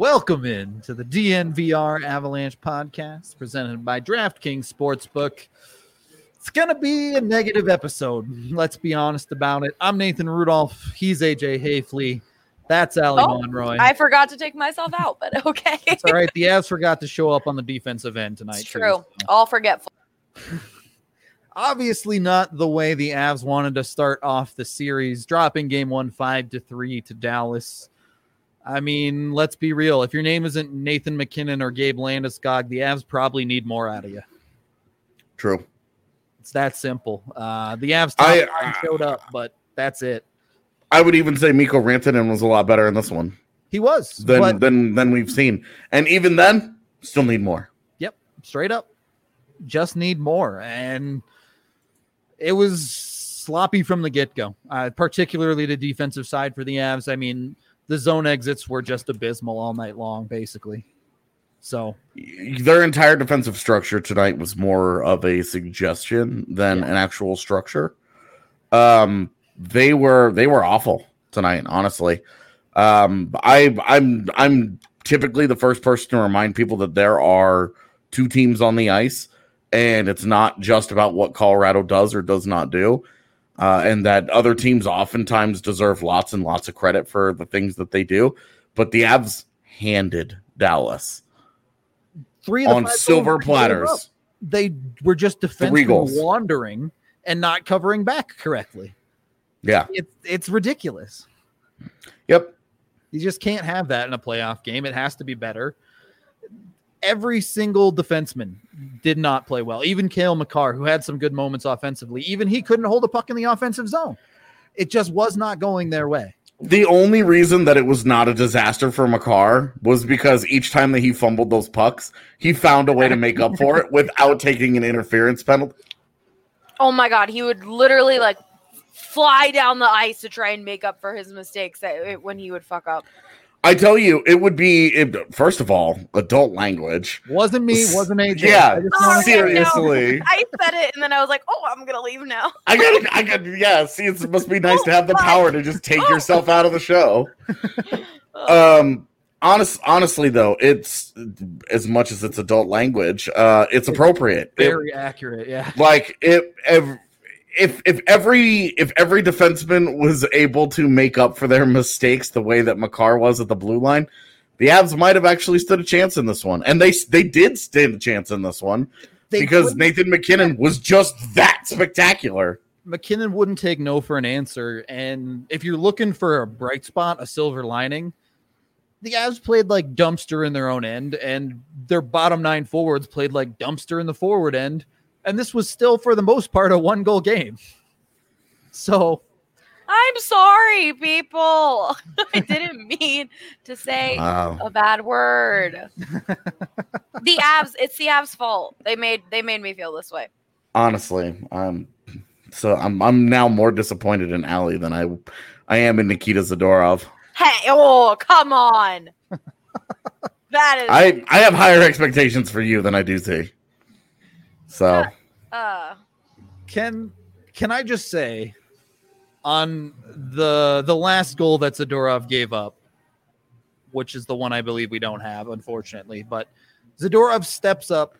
Welcome in to the DNVR Avalanche podcast presented by DraftKings Sportsbook. It's going to be a negative episode. Let's be honest about it. I'm Nathan Rudolph. He's AJ Haefele. That's Ali Oh, Monroy. I forgot to take myself out, but okay. It's all right. The Avs forgot to show up on the defensive end tonight. It's too, true. so. All forgetful. Obviously, not the way the Avs wanted to start off the series, dropping game one five to three to Dallas. I mean, let's be real. If your name isn't Nathan MacKinnon or Gabe Landeskog, the Avs probably need more out of you. True. It's that simple. Uh, the Avs I- line showed up, but that's it. I would even say Mikko Rantanen was a lot better in this one He was, than but than than we've seen, and even then, still need more. Yep, straight up. Just need more. And it was sloppy from the get go, uh, particularly the defensive side for the Avs. I mean, the zone exits were just abysmal all night long, basically. So, Their entire defensive structure tonight was more of a suggestion than Yeah. an actual structure. Um, they were they were awful tonight, honestly. Um, I I'm I'm typically the first person to remind people that there are two teams on the ice, and it's not just about what Colorado does or does not do. Uh, and that other teams oftentimes deserve lots and lots of credit for the things that they do. But the Avs handed Dallas three of the on silver goals they gave up, platters. They were just defensively wandering and not covering back correctly. Yeah. It's it's ridiculous. Yep. You just can't have that in a playoff game. It has to be better. Every single defenseman did not play well. Even Cale Makar, who had some good moments offensively, even he couldn't hold a puck in the offensive zone. It just was not going their way. The only reason that it was not a disaster for Makar was because each time that he fumbled those pucks, he found a way to make up for it without taking an interference penalty. Oh my god, he would literally like fly down the ice to try and make up for his mistakes that, when he would fuck up. I tell you, it would be it, first of all adult language. Wasn't me, wasn't AJ. Yeah, I just Oh, wanna- no. seriously. I said it and then I was like, oh, I'm gonna leave now. I got, I got, yeah. See, it must be nice to have the power to just take yourself out of the show. Um, honest, honestly, though, it's as much as it's adult language, uh, it's appropriate. It- very accurate. Yeah. like it. if if if every if every defenseman was able to make up for their mistakes the way that Makar was at the blue line, the Avs might have actually stood a chance in this one, and they they did stand a chance in this one They because couldn't- Nathan MacKinnon was just that spectacular. MacKinnon wouldn't take no for an answer. And if you're looking for a bright spot, a silver lining, the Avs played like dumpster in their own end, and their bottom nine forwards played like dumpster in the forward end. And this was still, for the most part, a one goal game. So I'm sorry, people. I didn't mean to say Wow. a bad word. the abs, it's the abs fault. They made they made me feel this way. Honestly, um, so I'm I'm now more disappointed in Ali than I I am in Nikita Zadorov. Hey, oh, come on. that is I I have higher expectations for you than I do see. So. uh can can I just say on the the last goal that Zadorov gave up, which is the one I believe we don't have, unfortunately, but Zadorov steps up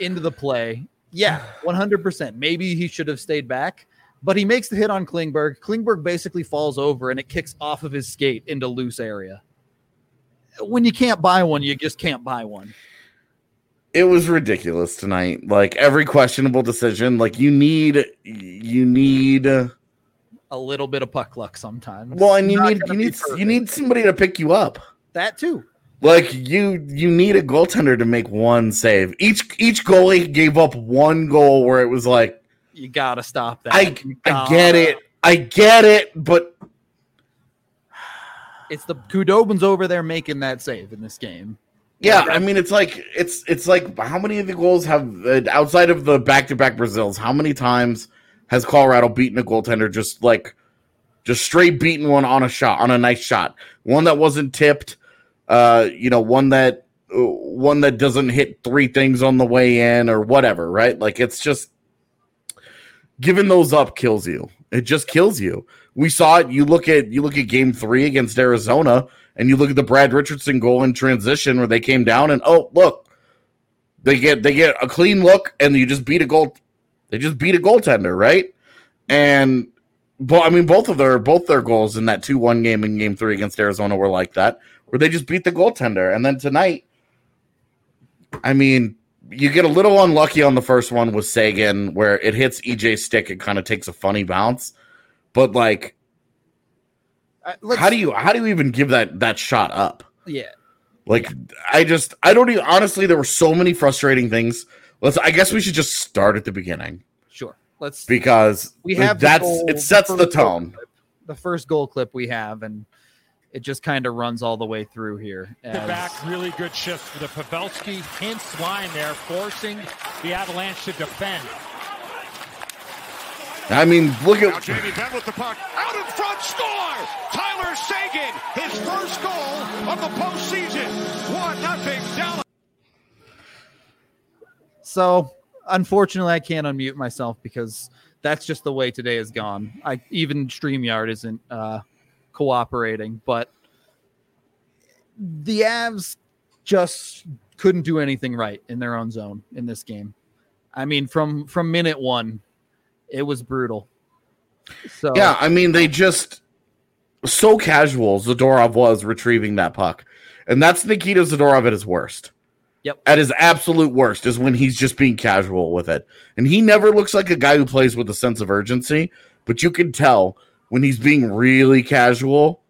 into the play. Yeah, 100%. Maybe he should have stayed back, but he makes the hit on Klingberg. Klingberg basically falls over and it kicks off of his skate into loose area. When you can't buy one, you just can't buy one. It was ridiculous tonight. Like every questionable decision, like you need you need A little bit of puck luck sometimes. well, and you Not need you be need you need somebody to pick you up. that too. Like you you need a goaltender to make one save. Each each goalie gave up one goal where it was like You gotta stop that. I I get it. I get it, but It's the Khudobin's over there making that save in this game. Yeah, I mean it's like it's it's like how many of the goals have uh, outside of the back-to-back Brazils, how many times has Colorado beaten a goaltender just like just straight beaten one on a shot on a nice shot? One that wasn't tipped uh you know one that uh, one that doesn't hit three things on the way in or whatever right? Like it's just giving those up kills you. It just kills you We saw it. You look at you look at game three against Arizona, and you look at the Brad Richardson goal in transition where they came down and oh look, they get they get a clean look and you just beat a goal. They just beat a goaltender, right? And but I mean both of their both their goals in that two one game in game three against Arizona were like that, where they just beat the goaltender. And then tonight, I mean, you get a little unlucky on the first one with Seguin, where it hits EJ stick, it kind of takes a funny bounce. But like, Uh, how do you how do you even give that that shot up? Yeah. Like, I just I don't even honestly. There were so many frustrating things. Let's. I guess we should just start at the beginning Sure. Let's. because We have that's goal- it sets the first goal tone. clip- The first goal clip we have, and it just kind of runs all the way through here. The as- back, really good shift for the Pavelski Hintz line there, forcing the Avalanche to defend. I mean, look at. Now at Jamie Benn with the puck. Out in front, score! Tyler Seguin, his first goal of the postseason. 1 nothing Dallas. So, unfortunately, I can't unmute myself because that's just the way today has gone. I even Streamyard isn't uh, cooperating, but the Avs just couldn't do anything right in their own zone in this game. I mean, from from minute one, it was brutal. So yeah. I mean, they just so casual. Zadorov was retrieving that puck, and that's Nikita Zadorov at his worst. Yep. At his absolute worst is when he's just being casual with it, and he never looks like a guy who plays with a sense of urgency. But you can tell when he's being really casual.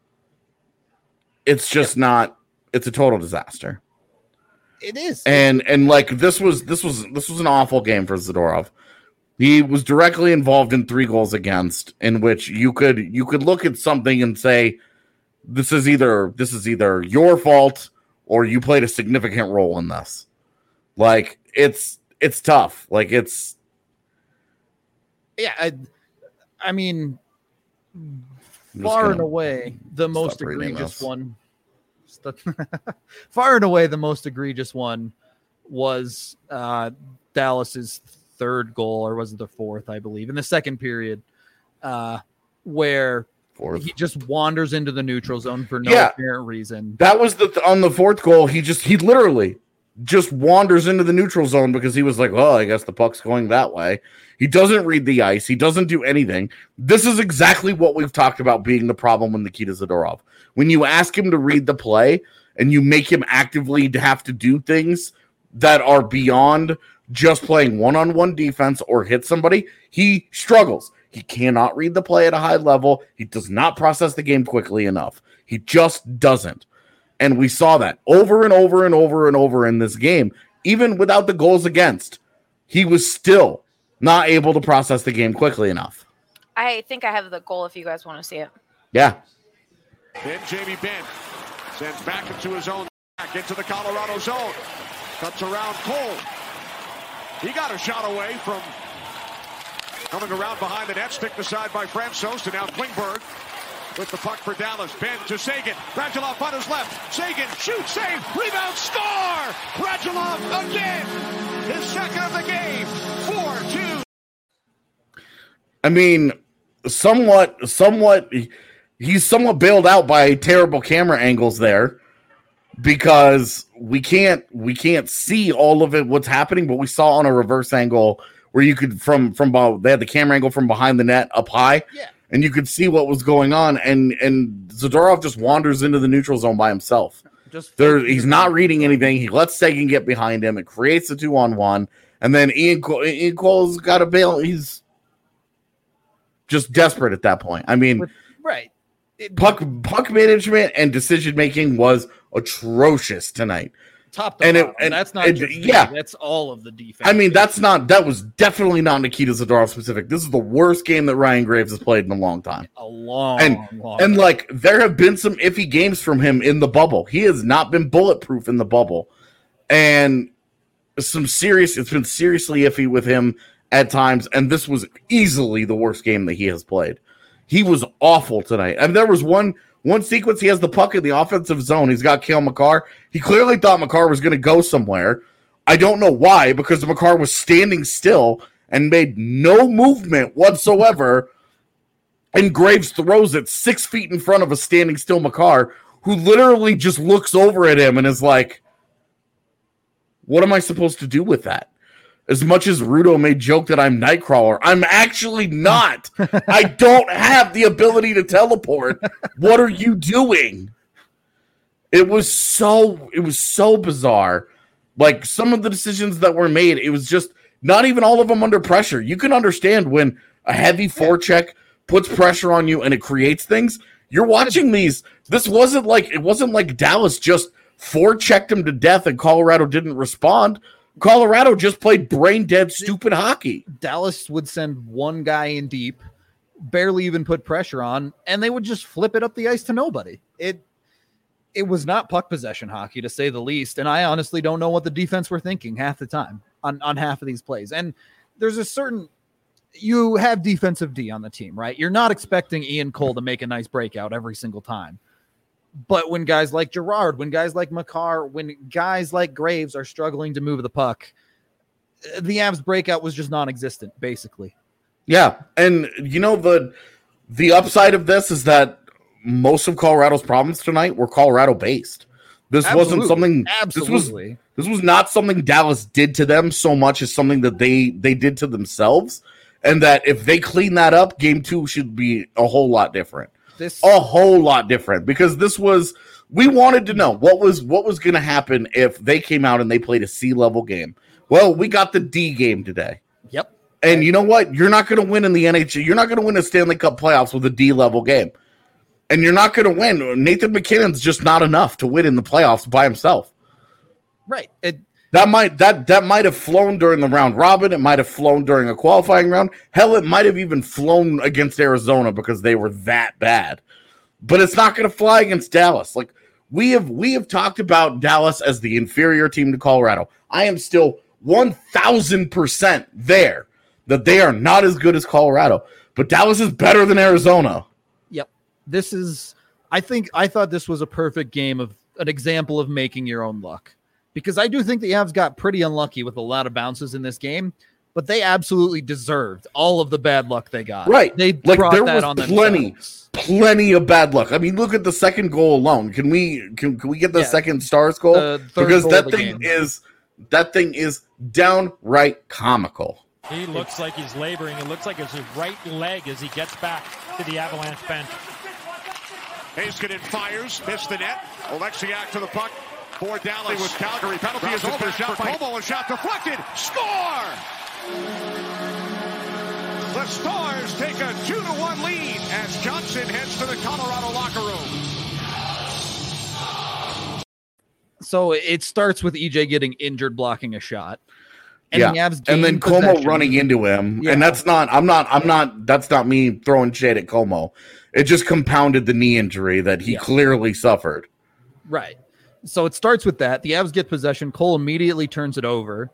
It's just not. It's a total disaster. it is. and and like this was this was this was an awful game for Zadorov. He was directly involved in three goals against, in which you could you could look at something and say, this is either this is either your fault or you played a significant role in this. Like it's it's tough. Like it's yeah, I, I mean, far and away the most egregious one. Far and away the most egregious one was uh, Dallas's third goal, or was it the fourth? I believe in the second period, uh, where fourth. he just wanders into the neutral zone for no Yeah. apparent reason. That was the on the fourth goal. He just he literally just wanders into the neutral zone because he was like, "Well, I guess the puck's going that way." He doesn't read the ice. He doesn't do anything. This is exactly what we've talked about being the problem with Nikita Zadorov. When you ask him to read the play and you make him actively have to do things that are beyond just playing one-on-one defense or hit somebody, he struggles. He cannot read the play at a high level. He does not process the game quickly enough. He just doesn't. And we saw that over and over and over and over in this game. Even without the goals against, he was still not able to process the game quickly enough. I think I have the goal if you guys want to see it. Yeah. Then Jamie Benn sends back into his own back into the Colorado zone. Cuts around Cole. He got a shot away from coming around behind the net, stick aside by Francouz, and now Klingberg with the puck for Dallas. Benn to Seguin. Radulov on his left. Seguin shoots, save, rebound, score! Radulov again! His second of the game. 4-2. I mean, somewhat, somewhat, he's somewhat bailed out by terrible camera angles there because we can't we can't see all of it what's happening, but we saw on a reverse angle where you could from from they had the camera angle from behind the net up high, Yeah. and you could see what was going on, and and Zadorov just wanders into the neutral zone by himself. Just There, he's not reading anything. He lets Seguin get behind him. It creates a two on one, and then Ian Cole, Ian Cole's got a bail. He's just desperate at that point. I mean, right. It- puck puck management and decision making was atrocious tonight. top to and it- and- that's not just yeah. That's all of the defense. I mean, that's not that was definitely not Nikita Zadorov specific. This is the worst game that Ryan Graves has played in a long time. a long, and- long. And like there have been some iffy games from him in the bubble. He has not been bulletproof in the bubble. And some serious it's been seriously iffy with him at times and this was easily the worst game that he has played. He was awful tonight. And there was one one sequence he has the puck in the offensive zone. He's got Cale Makar. He clearly thought Makar was going to go somewhere. I don't know why because Makar was standing still and made no movement whatsoever and Graves throws it six feet in front of a standing still Makar, who literally just looks over at him and is like, "What am I supposed to do with that?" As much as Rudo may joke that I'm Nightcrawler, I'm actually not. I don't have the ability to teleport. What are you doing? It was so it was so bizarre. Like some of the decisions that were made, it was just not even all of them under pressure. You can understand when a heavy forecheck puts pressure on you and it creates things. You're watching these. This wasn't like it wasn't like Dallas just forechecked him to death and Colorado didn't respond. Colorado just played brain dead, stupid hockey. Dallas would send one guy in deep, barely even put pressure on, and they would just flip it up the ice to nobody. It it was not puck possession hockey to say the least, and I honestly don't know what the defense were thinking half the time on on half of these plays. And there's a certain you have defensive D on the team, right? You're not expecting Ian Cole to make a nice breakout every single time. But when guys like Gerard, when guys like Makar, when guys like Graves are struggling to move the puck, uh, the Avs breakout was just non-existent, basically. Yeah, and you know the the upside of this is that most of Colorado's problems tonight were Colorado based. This Absolutely. wasn't something. Absolutely. This was this was not something Dallas did to them so much as something that they they did to themselves, and that if they clean that up, game two should be a whole lot different. This a whole lot different because this was we wanted to know what was what was going to happen if they came out and they played a C level game. Well, we got the D game today. Yep. And you know what? You're not going to win in the NHL. You're not going to win a Stanley Cup playoffs with a D level game. And you're not going to win. Nathan MacKinnon's just not enough to win in the playoffs by himself. Right. It That might that that might have flown during the round robin. It might have flown during a qualifying round. Hell, it might have even flown against Arizona because they were that bad. But it's not going to fly against Dallas. Like we have we have talked about Dallas as the inferior team to Colorado. I am still one thousand percent there that they are not as good as Colorado. But Dallas is better than Arizona. Yep. This is I think I thought this was a perfect game of an example of making your own luck. Because I do think the Avs got pretty unlucky with a lot of bounces in this game, but they absolutely deserved all of the bad luck they got. Right. They Like, brought there that was on plenty. themselves. Plenty of bad luck. I mean, look at the second goal alone. Can we can, can we get the Yeah. second stars goal? Because goal that thing game. is that thing is downright comical. He looks like he's laboring. It looks like it's his right leg as he gets back to the Avalanche bench. Heiskanen fires, missed the net. Oleksiak to the puck for Dallas. With Calgary, penalty is over. Shot for Comeau, a shot deflected. Score! The Stars take a 2 to 1 lead as Johnson heads to the Colorado locker room. So it starts with EJ getting injured blocking a shot. yeah, the and then gain Comeau possession. running into him, Yeah. and that's not. I'm not. I'm not. That's not me throwing shade at Comeau. It just compounded the knee injury that he Yeah. clearly suffered. Right. So it starts with that. The Avs get possession. Cole immediately turns it over.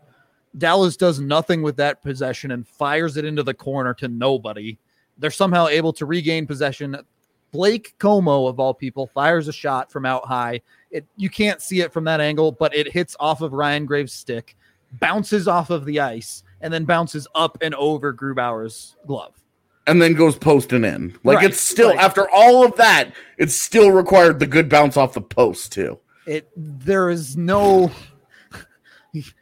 Dallas does nothing with that possession and fires it into the corner to nobody. They're somehow able to regain possession. Blake Comeau, of all people, fires a shot from out high. It you can't see it from that angle, but it hits off of Ryan Graves' stick, bounces off of the ice, and then bounces up and over Grubauer's glove. and then goes posting in. Like Right, it's still right. after all of that, it still required the good bounce off the post too. It there is no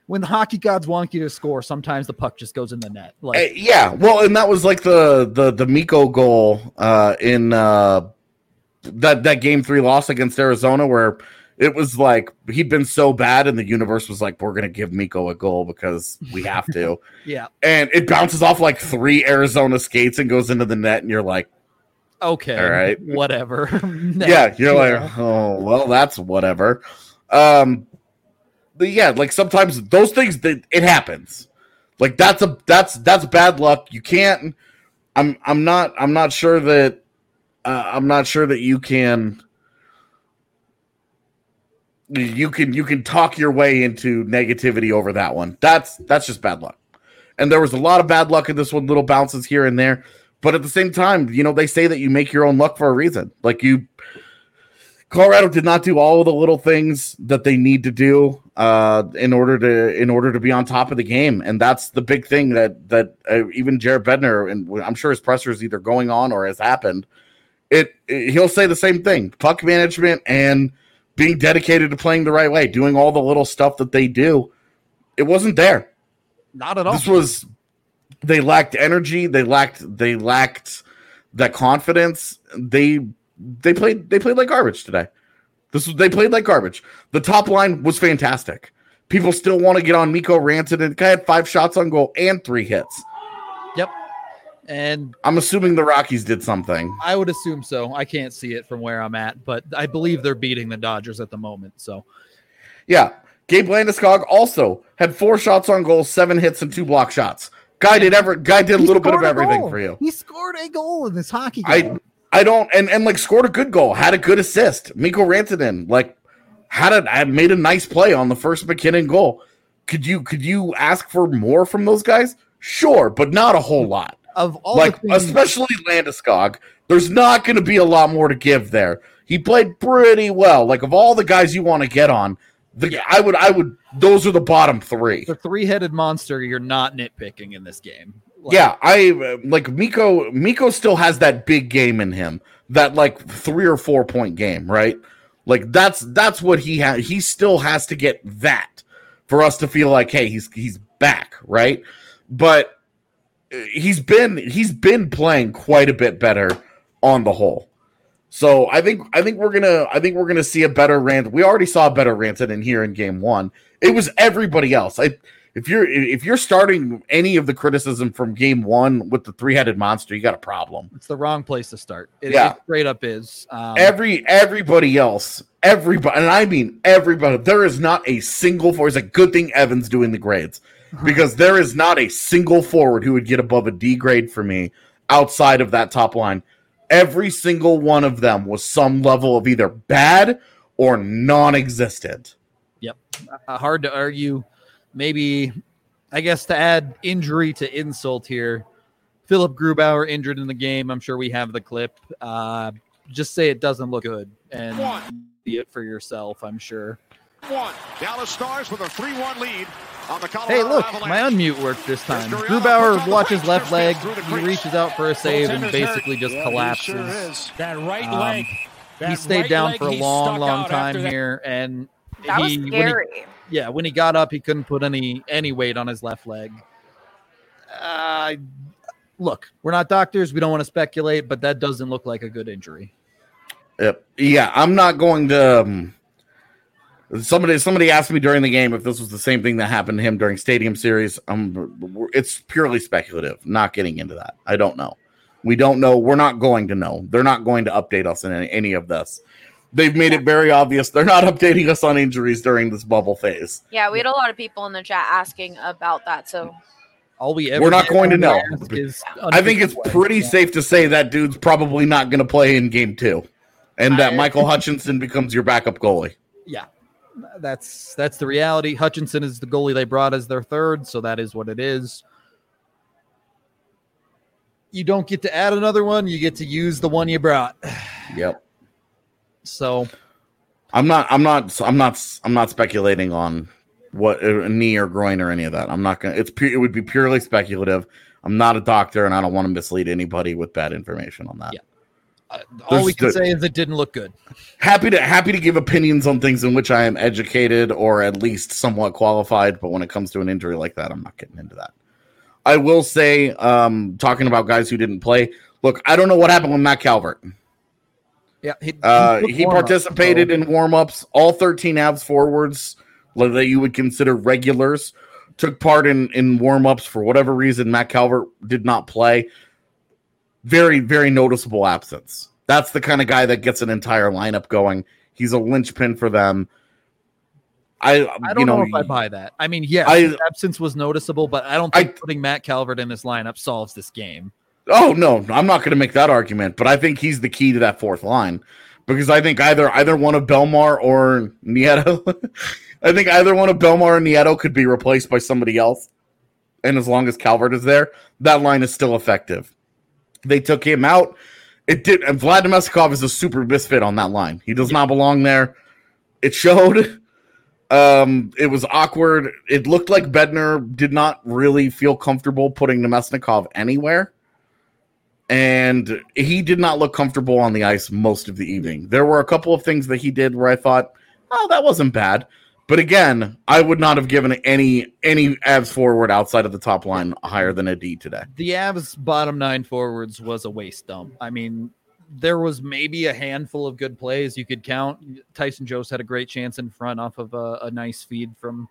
when the hockey gods want you to score sometimes the puck just goes in the net like Uh, yeah, well, and that was like the the the Mikko goal uh, in uh, that that game three loss against Arizona, where it was like he'd been so bad, and the universe was like, "We're gonna give Mikko a goal because we have to," yeah. And it bounces off like three Arizona skates and goes into the net, and you're like, okay All right. whatever "Yeah," you're like, "Oh, well, that's whatever." Um, but yeah, like sometimes those things that it happens. Like that's a that's that's bad luck. You can't. I'm I'm not I'm not sure that uh, I'm not sure that you can. You can you can talk your way into negativity over that one. That's that's just bad luck. And there was a lot of bad luck in this one, little bounces here and there. But at the same time, you know, they say that you make your own luck for a reason. Like you Colorado did not do all of the little things that they need to do uh, in order to in order to be on top of the game, and that's the big thing that that uh, even Jared Bednar and I'm sure his presser is either going on or has happened. It, it he'll say the same thing: puck management and being dedicated to playing the right way, doing all the little stuff that they do. It wasn't there. Not at all. This was they lacked energy. They lacked they lacked that confidence. They they played they played like garbage today. This was they played like garbage. The top line was fantastic. People still want to get on Mikko Rantanen. The guy had five shots on goal and three hits. Yep. And I'm assuming the Rockies did something. I would assume so. I can't see it from where I'm at, but I believe they're beating the Dodgers at the moment. So Yeah. Gabe Landeskog also had four shots on goal, seven hits, and two block shots. Guy did ever guy did a He little bit of everything for you. He scored a goal in this hockey game. I I don't and and like scored a good goal, had a good assist. Mikko Rantanen like had a had made a nice play on the first MacKinnon goal. Could you could you ask for more from those guys? Sure, but not a whole lot. of all like the things, especially Landeskog, there's not going to be a lot more to give there. He played pretty well. Like of all the guys you want to get on, the I would I would those are the bottom three. the three-headed monster, you're not nitpicking in this game. Like, Yeah, I like Mikko. Mikko still has that big game in him, that like three or four point game, right? Like that's that's what he has. He still has to get that for us to feel like, hey, he's he's back, right? But uh, he's been he's been playing quite a bit better on the whole. So I think I think we're gonna I think we're gonna see a better rant. We already saw a better Ranton in here in game one. It was everybody else. I if you're if you're starting any of the criticism from game one with the three headed monster, you got a problem. It's the wrong place to start. It, Yeah. it straight up is. Um, Every everybody else, everybody, and I mean everybody. There is not a single forward. It's a good thing Evans doing the grades because there is not a single forward who would get above a D grade for me outside of that top line. Every single one of them was some level of either bad or non-existent. uh, hard to argue. Maybe, I guess, to add injury to insult here, Philip Grubauer injured in the game. I'm sure we have the clip. Uh, just say it doesn't look good and One. see it for yourself. I'm sure. One. Dallas Stars with a 3-1 lead on the Colorado Hey, look, Avalanche. my unmute worked this time. Mr. Grubauer puts on the watches left leg. gets through the He reaches out for a save and basically just Yeah, collapses. sure. That right Um, leg. he stayed right down leg, for a long, long time that. here, and That was he, when he- scary. yeah, when he got up, he couldn't put any any weight on his left leg. Uh, look, we're not doctors. We don't want to speculate, but that doesn't look like a good injury. Yep. Yeah, I'm not going to. Um, somebody somebody asked me during the game if this was the same thing that happened to him during Stadium Series. Um, it's purely speculative. Not getting into that. I don't know. We don't know. We're not going to know. They're not going to update us in any, any of this. They've made it very obvious they're not updating us on injuries during this bubble phase. Yeah, we had a lot of people in the chat asking about that. So All we ever We're not going to know. I think it's pretty play. safe to say that dude's probably not going to play in game two, and that I- Michael Hutchinson becomes your backup goalie. Yeah, that's that's the reality. Hutchinson is the goalie they brought as their third, so that is what it is. You don't get to add another one; you get to use the one you brought. Yep. So I'm not. I'm not. I'm not. I'm not speculating on what uh, a knee or groin or any of that. I'm not gonna. It's. Pu- it would be purely speculative. I'm not a doctor, and I don't want to mislead anybody with bad information on that. Yeah. Uh, all we can the- say is it didn't look good. Happy to happy to give opinions on things in which I am educated or at least somewhat qualified. But when it comes to an injury like that, I'm not getting into that. I will say, um, talking about guys who didn't play. Look, I don't know what happened with Matt Calvert. Yeah, he, Uh, he participated in warm-ups. All 13 abs forwards that you would consider regulars took part in in warm-ups for whatever reason. Matt Calvert did not play. Very very noticeable absence. That's the kind of guy that gets an entire lineup going. He's a linchpin for them. I I don't know, know, if I buy that. I mean, yes, I- absence was noticeable, but I don't I- think putting Matt Calvert in this lineup solves this game. Oh no, I'm not going to make that argument, but I think he's the key to that fourth line because I think either either one of Bellemare or Nieto, I think either one of Bellemare or Nieto could be replaced by somebody else, and as long as Calvert is there, that line is still effective. They took him out. It did. And Vlad Namestnikov is a super misfit on that line. He does not belong there. It showed. Um, it was awkward. It looked like Bednar did not really feel comfortable putting Namestnikov anywhere. And he did not look comfortable on the ice most of the evening. There were a couple of things that he did where I thought, oh, that wasn't bad. But again, I would not have given any any abs forward outside of the top line higher than a D today. The Avs bottom nine forwards was a waste dump. I mean, there was maybe a handful of good plays you could count. Tyson Jost had a great chance in front off of a, a nice feed from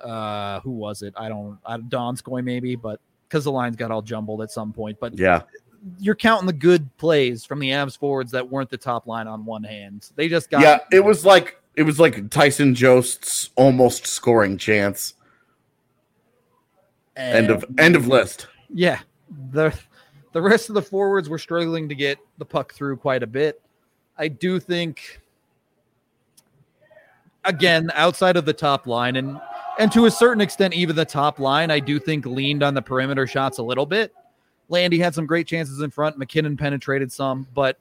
uh who was it? I don't I Donskoy maybe, but because the lines got all jumbled at some point. But Yeah. you're counting the good plays from the Avs forwards that weren't the top line on one hand. They just got Yeah, it was like it was like Tyson Jost's almost scoring chance. End of end of list. Yeah, the the rest of the forwards were struggling to get the puck through quite a bit. I do think, again, outside of the top line and and to a certain extent, even the top line, I do think leaned on the perimeter shots a little bit. Landy had some great chances in front. MacKinnon penetrated some, but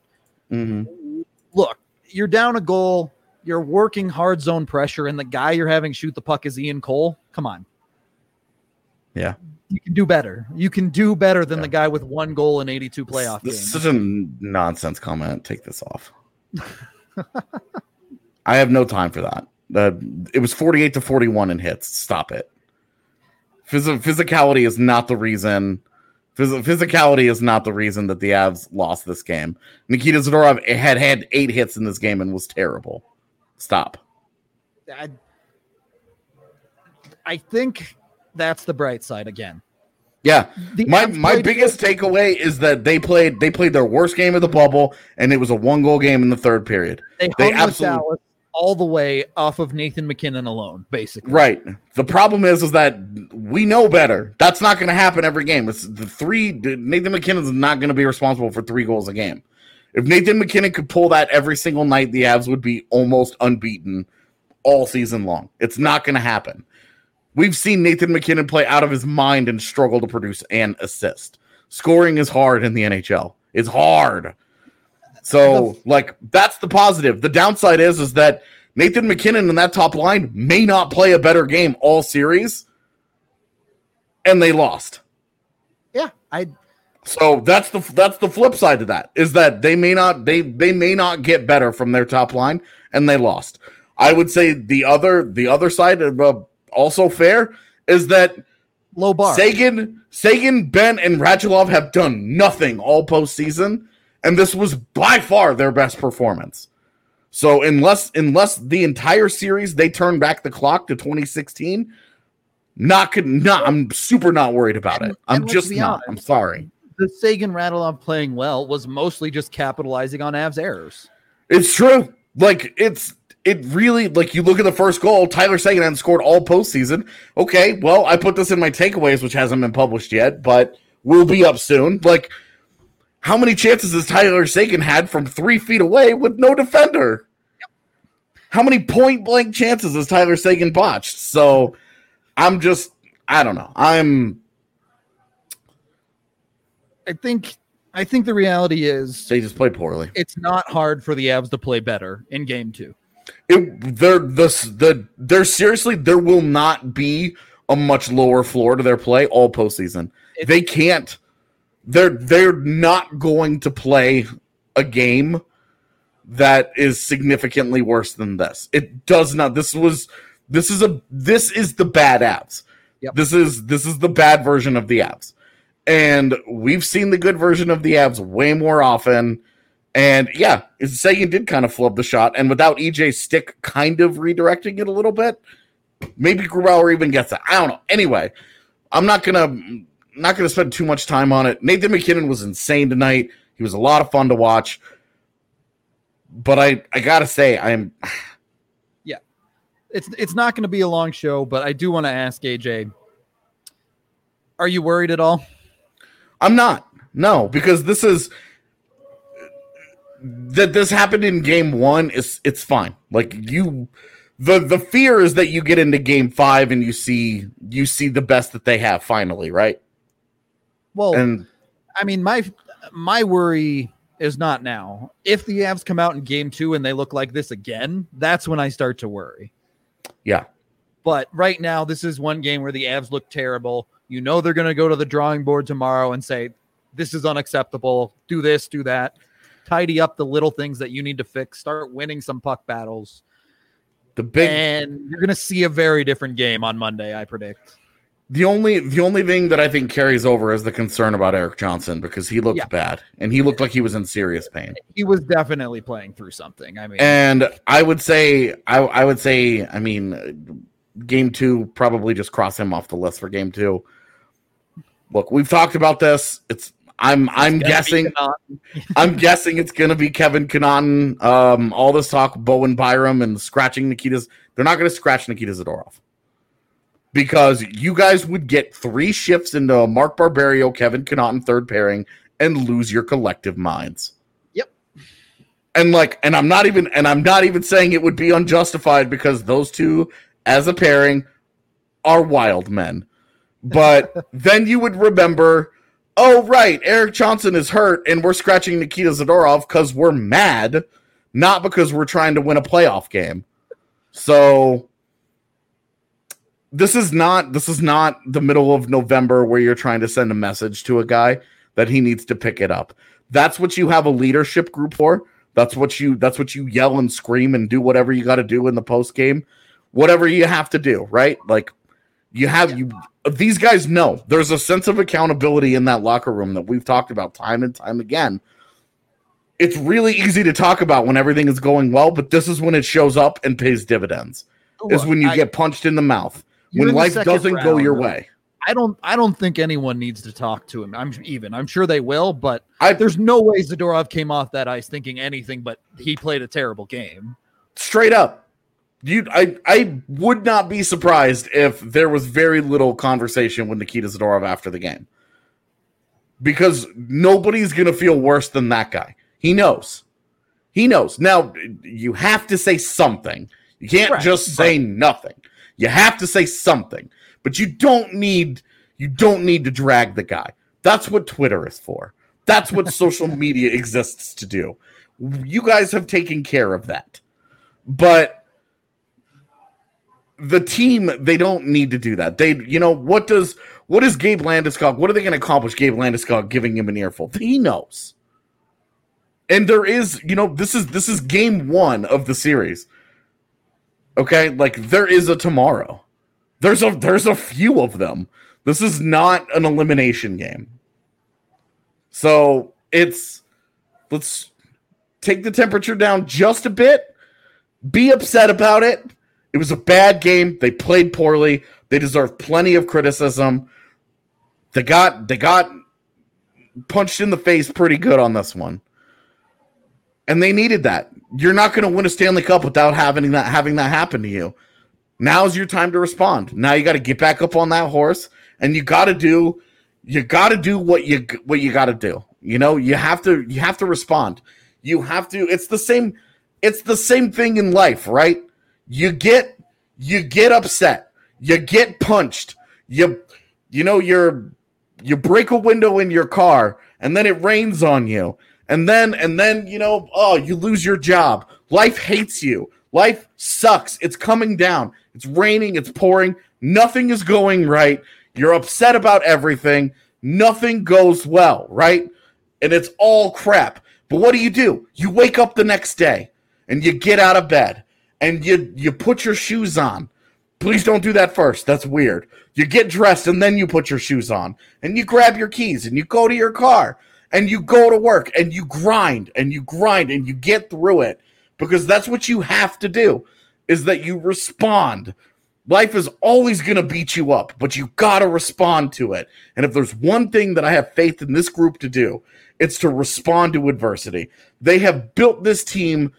Mhm. look, you're down a goal. You're working hard zone pressure, and the guy you're having shoot the puck is Ian Cole. Come on. Yeah. You can do better. You can do better than Yeah. the guy with one goal in 82 playoff This games. is such a nonsense comment. Take this off. I have no time for that. Uh, it was 48 to 41 in hits. Stop it. Phys- physicality is not the reason. Phys- physicality is not the reason that the Avs lost this game. Nikita Zadorov had had eight hits in this game and was terrible. Stop. I, I think that's the bright side again. Yeah, The my my biggest takeaway is that they played they played their worst game of the bubble, and it was a one goal game in the third period. They, they absolutely- all the way off of Nathan MacKinnon alone, basically. Right. The problem is, is that we know better. That's not going to happen every game. It's the three. Nathan MacKinnon's not going to be responsible for three goals a game. If Nathan MacKinnon could pull that every single night, the Avs would be almost unbeaten all season long. It's not going to happen. We've seen Nathan MacKinnon play out of his mind and struggle to produce and assist. Scoring is hard in the NHL. It's hard. So, like, that's the positive. The downside is, is that Nathan MacKinnon and that top line may not play a better game all series, and they lost. Yeah, I So that's the that's the flip side to that is that they may not they they may not get better from their top line, and they lost. I would say the other the other side uh, also fair is that low bar. Seguin, Seguin, Benn, and Radulov have done nothing all postseason, and this was by far their best performance. So unless unless the entire series they turn back the clock to 2016, not could not I'm super not worried about And- it. I'm just not. honest. I'm sorry. The Seguin Radulov playing well was mostly just capitalizing on Avs errors. It's true. Like it's it really like you look at the first goal. Tyler Seguin hadn't scored all postseason. Okay, well I put this in my takeaways, which hasn't been published yet, but will be up soon. Like how many chances has Tyler Seguin had from three feet away with no defender? How many point blank chances has Tyler Seguin botched? So I'm just I don't know. I'm I think I think the reality is they just play poorly. it's not hard for the Avs to play better in game two. it there the the there seriously there will not be a much lower floor to their play all postseason. It- they can't. They're they're not going to play a game that is significantly worse than this. It does not. This was this is a this is the bad abs. Yep. This is this is the bad version of the abs. And we've seen the good version of the abs way more often. And yeah, Seguin did kind of flub the shot, and without EJ Stick kind of redirecting it a little bit, maybe Grubauer even gets it. I don't know. Anyway, I'm not gonna not gonna spend too much time on it. Nathan MacKinnon was insane tonight. He was a lot of fun to watch. But I I gotta say, I'm yeah, It's it's not going to be a long show, but I do want to ask AJ: Are you worried at all? I'm not. No, because this is that this happened in game one is it's fine. Like you the the fear is that you get into game five and you see you see the best that they have finally, right? Well, And I mean, my my worry is not now. If the Avs come out in game two and they look like this again, that's when I start to worry. Yeah. But right now, this is one game where the Avs look terrible. You know they're going to go to the drawing board tomorrow and say, this is unacceptable. Do this, do that. Tidy up the little things that you need to fix. Start winning some puck battles. The big and you're going to see a very different game on Monday, I predict. the only the only thing that I think carries over is the concern about Erik Johnson because he looked Yeah. bad and he looked like he was in serious pain. He was definitely playing through something. I mean, And I would say I I would say I mean game 2 probably just cross him off the list for game 2. Look, we've talked about this. It's I'm I'm guessing I'm guessing it's going to be Kevin Connauton. Um, all this talk, Bowen Byram and scratching Nikita's. They're not going to scratch Nikita Zadorov because you guys would get three shifts into Mark Barberio, Kevin Connauton third pairing and lose your collective minds. Yep. And like, and I'm not even, and I'm not even saying it would be unjustified because those two as a pairing are wild men. But then you would remember oh right, Erik Johnson is hurt and we're scratching Nikita Zadorov because we're mad, not because we're trying to win a playoff game. So this is not this is not the middle of November where you're trying to send a message to a guy that he needs to pick it up. That's what you have a leadership group for. That's what you that's what you yell and scream and do whatever you got to do in the post game. Whatever you have to do, right? Like you have you these guys know there's a sense of accountability in that locker room that we've talked about time and time again. It's really easy to talk about when everything is going well, but this is when it shows up and pays dividends. is when you I- get punched in the mouth. When life doesn't go your way. I don't I don't think anyone needs to talk to him. I'm even. I'm sure they will, but I there's no way Zadorov came off that ice thinking anything but he played a terrible game. straight up. You I I would not be surprised if there was very little conversation with Nikita Zadorov after the game. Because nobody's gonna feel worse than that guy. He knows. He knows. Now you have to say something. You can't Right, just say nothing. You have to say something. But you don't need you don't need to drag the guy. That's what Twitter is for. That's what social media exists to do. You guys have taken care of that. But the team, they don't need to do that. They, you know, what does what is Gabe Landeskog? What are they going to accomplish? Gabe Landeskog giving him an earful. He knows. And there is, you know, this is this is game one of the series. Okay, like there is a tomorrow. There's a there's a few of them. This is not an elimination game. So it's let's take the temperature down just a bit. Be upset about it. It was a bad game. They played poorly. They deserve plenty of criticism. They got they got punched in the face pretty good on this one. And they needed that. You're not going to win a Stanley Cup without having that having that happen to you. Now's your time to respond. Now you got to get back up on that horse and you got to do you got to do what you what you got to do. You know, you have to you have to respond. You have to it's the same it's the same thing in life, right? You get you get upset. You get punched. You you know you're you break a window in your car and then it rains on you. And then and then you know, oh, you lose your job. Life hates you. Life sucks. It's coming down. It's raining, it's pouring. Nothing is going right. You're upset about everything. Nothing goes well, right? And it's all crap. But what do you do? You wake up the next day and you get out of bed and you you put your shoes on. Please don't do that first. That's weird. You get dressed and then you put your shoes on and you grab your keys and you go to your car and you go to work and you grind and you grind and you get through it because that's what you have to do is that you respond. Life is always going to beat you up, but you got to respond to it. And if there's one thing that I have faith in this group to do, it's to respond to adversity. They have built this team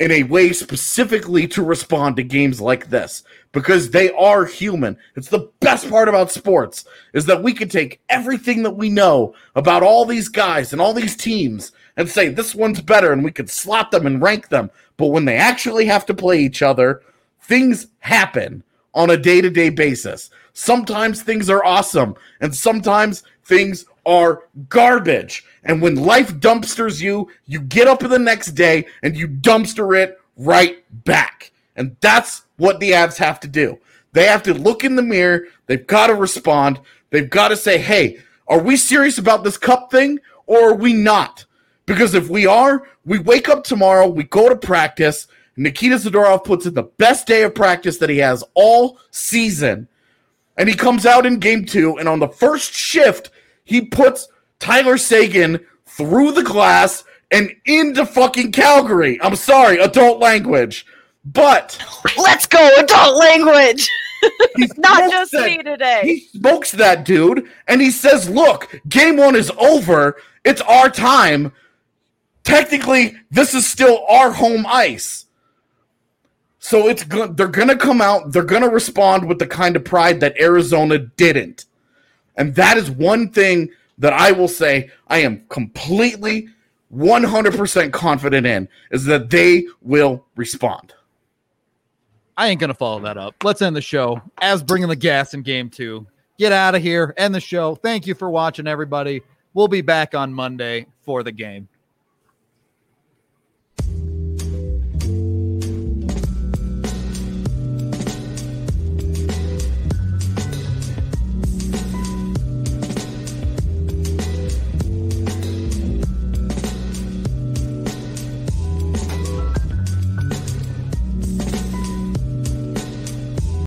in a way specifically to respond to games like this because they are human. It's the best part about sports is that we can take everything that we know about all these guys and all these teams and say this one's better and we could slot them and rank them. But when they actually have to play each other, things happen on a day-to-day basis. Sometimes things are awesome and sometimes things are garbage. And when life dumpsters you, you get up the next day and you dumpster it right back. And that's what the Avs have to do. They have to look in the mirror. They've got to respond. They've got to say, hey, are we serious about this cup thing or are we not? Because if we are, we wake up tomorrow, we go to practice. Nikita Zadorov puts in the best day of practice that he has all season. And he comes out in game two, and on the first shift, he puts Tyler Seguin through the glass and into fucking Calgary. I'm sorry, adult language. But Let's go, adult language. he Not just that- me today. He smokes that dude and he says, Look, game one is over. It's our time. Technically, this is still our home ice. So it's go- they're gonna come out, they're gonna respond with the kind of pride that Arizona didn't. And that is one thing that I will say I am completely 100% confident in is that they will respond. I ain't gonna follow that up. Let's end the show. As bringing the gas in game two. Get out of here. End the show. Thank you for watching, everybody. We'll be back on Monday for the game.